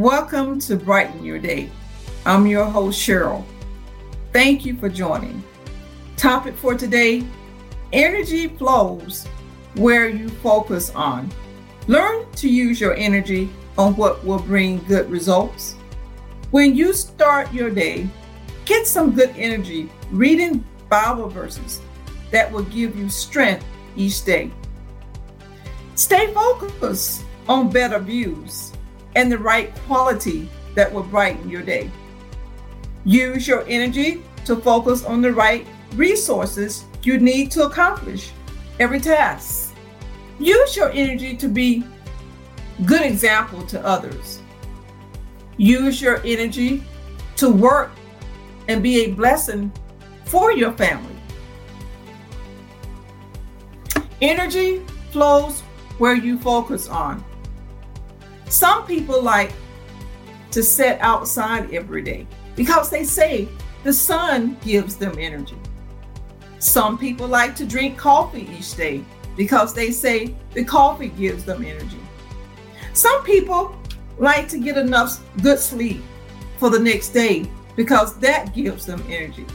Welcome to Brighten Your Day. I'm your host, Cheryl. Thank you for joining. Topic for today energy flows where you focus on. Learn to use your energy on what will bring good results. When you start your day, get some good energy reading Bible verses that will give you strength each day. Stay focused on better views and the right quality that will brighten your day. Use your energy to focus on the right resources you need to accomplish every task. Use your energy to be good example to others. Use your energy to work and be a blessing for your family. Energy flows where you focus on. Some people like to sit outside every day because they say the sun gives them energy. Some people like to drink coffee each day because they say the coffee gives them energy. Some people like to get enough good sleep for the next day because that gives them energy.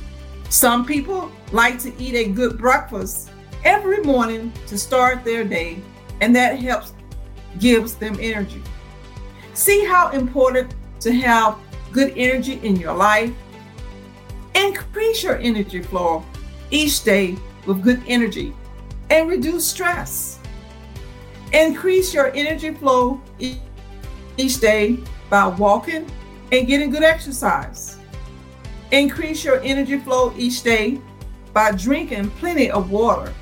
Some people like to eat a good breakfast every morning to start their day, and that helps gives them energy. See how important to have good energy in your life? Increase your energy flow each day with good energy and reduce stress. Increase your energy flow each day by walking and getting good exercise. Increase your energy flow each day by drinking plenty of water.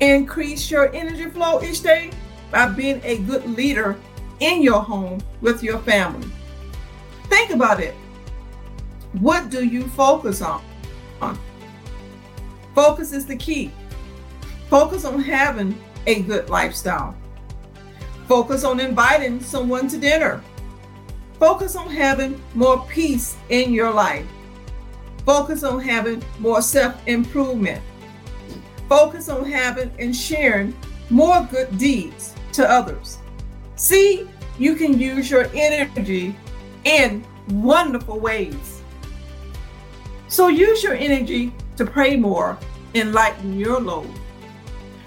Increase your energy flow each day by being a good leader in your home with your family. Think about it. What do you focus on? Focus is the key. Focus on having a good lifestyle. Focus on inviting someone to dinner. Focus on having more peace in your life. Focus on having more self improvement. Focus on having and sharing more good deeds to others. See, you can use your energy in wonderful ways. So use your energy to pray more and lighten your load.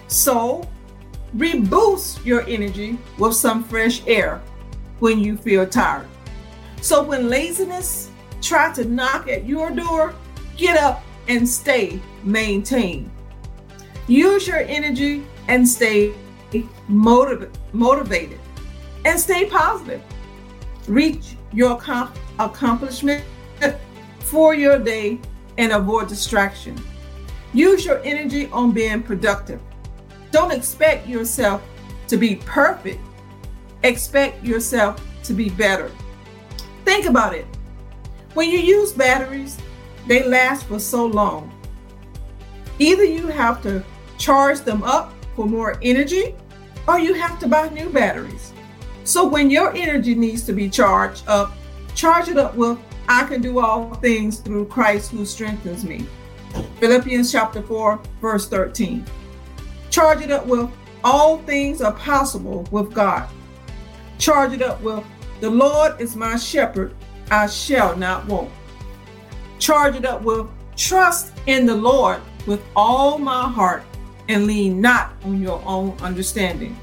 So reboost your energy with some fresh air when you feel tired. So when laziness try to knock at your door, get up and stay maintained. Use your energy and stay motiv- motivated and stay positive. Reach your accomplishment for your day and avoid distraction. Use your energy on being productive. Don't expect yourself to be perfect. Expect yourself to be better. Think about it. When you use batteries, they last for so long. Either you have to charge them up for more energy or you have to buy new batteries. So when your energy needs to be charged up, charge it up with I can do all things through Christ who strengthens me. Philippians chapter 4, verse 13. Charge it up with all things are possible with God. Charge it up with the Lord is my shepherd, I shall not want. Charge it up with trust in the Lord with all my heart and lean not on your own understanding.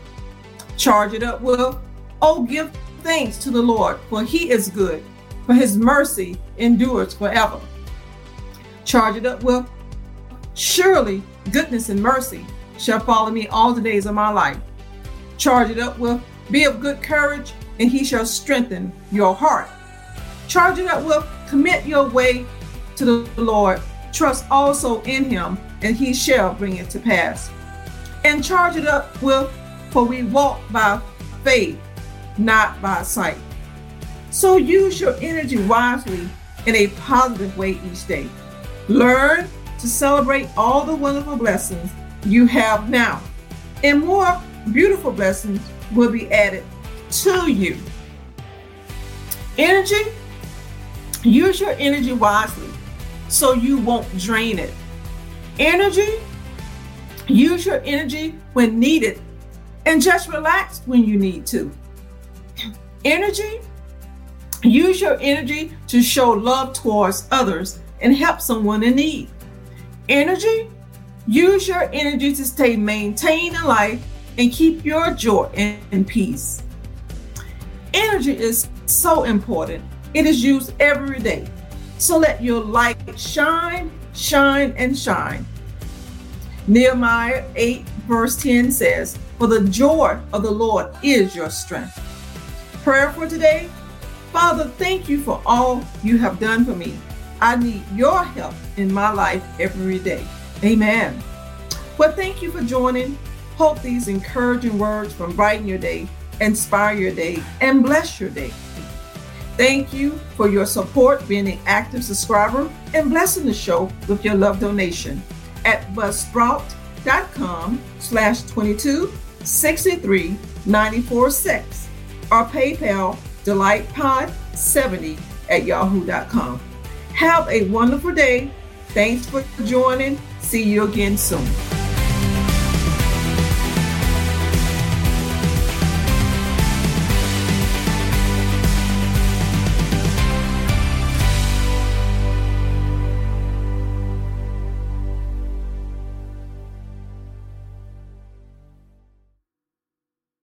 Charge it up with, oh, give thanks to the Lord, for he is good, for his mercy endures forever. Charge it up with, surely goodness and mercy shall follow me all the days of my life. Charge it up with, be of good courage, and he shall strengthen your heart. Charge it up with, commit your way to the Lord, trust also in him, and he shall bring it to pass. And charge it up with, for we walk by faith, not by sight. So use your energy wisely in a positive way each day. Learn to celebrate all the wonderful blessings you have now, and more beautiful blessings will be added to you. Energy, use your energy wisely so you won't drain it. Energy, use your energy when needed and just relax when you need to. Energy. Use your energy to show love towards others and help someone in need. Energy. Use your energy to stay maintained in life and keep your joy and peace. Energy is so important. It is used every day. So let your light shine, shine, and shine. Nehemiah 8, verse 10 says, For the joy of the Lord is your strength. Prayer for today Father, thank you for all you have done for me. I need your help in my life every day. Amen. Well, thank you for joining. Hope these encouraging words from Brighten Your Day inspire your day and bless your day. Thank you for your support, being an active subscriber, and blessing the show with your love donation at buzzsprout.com slash 22 63 94 6 or PayPal delightpod70 at yahoo.com. Have a wonderful day. Thanks for joining. See you again soon.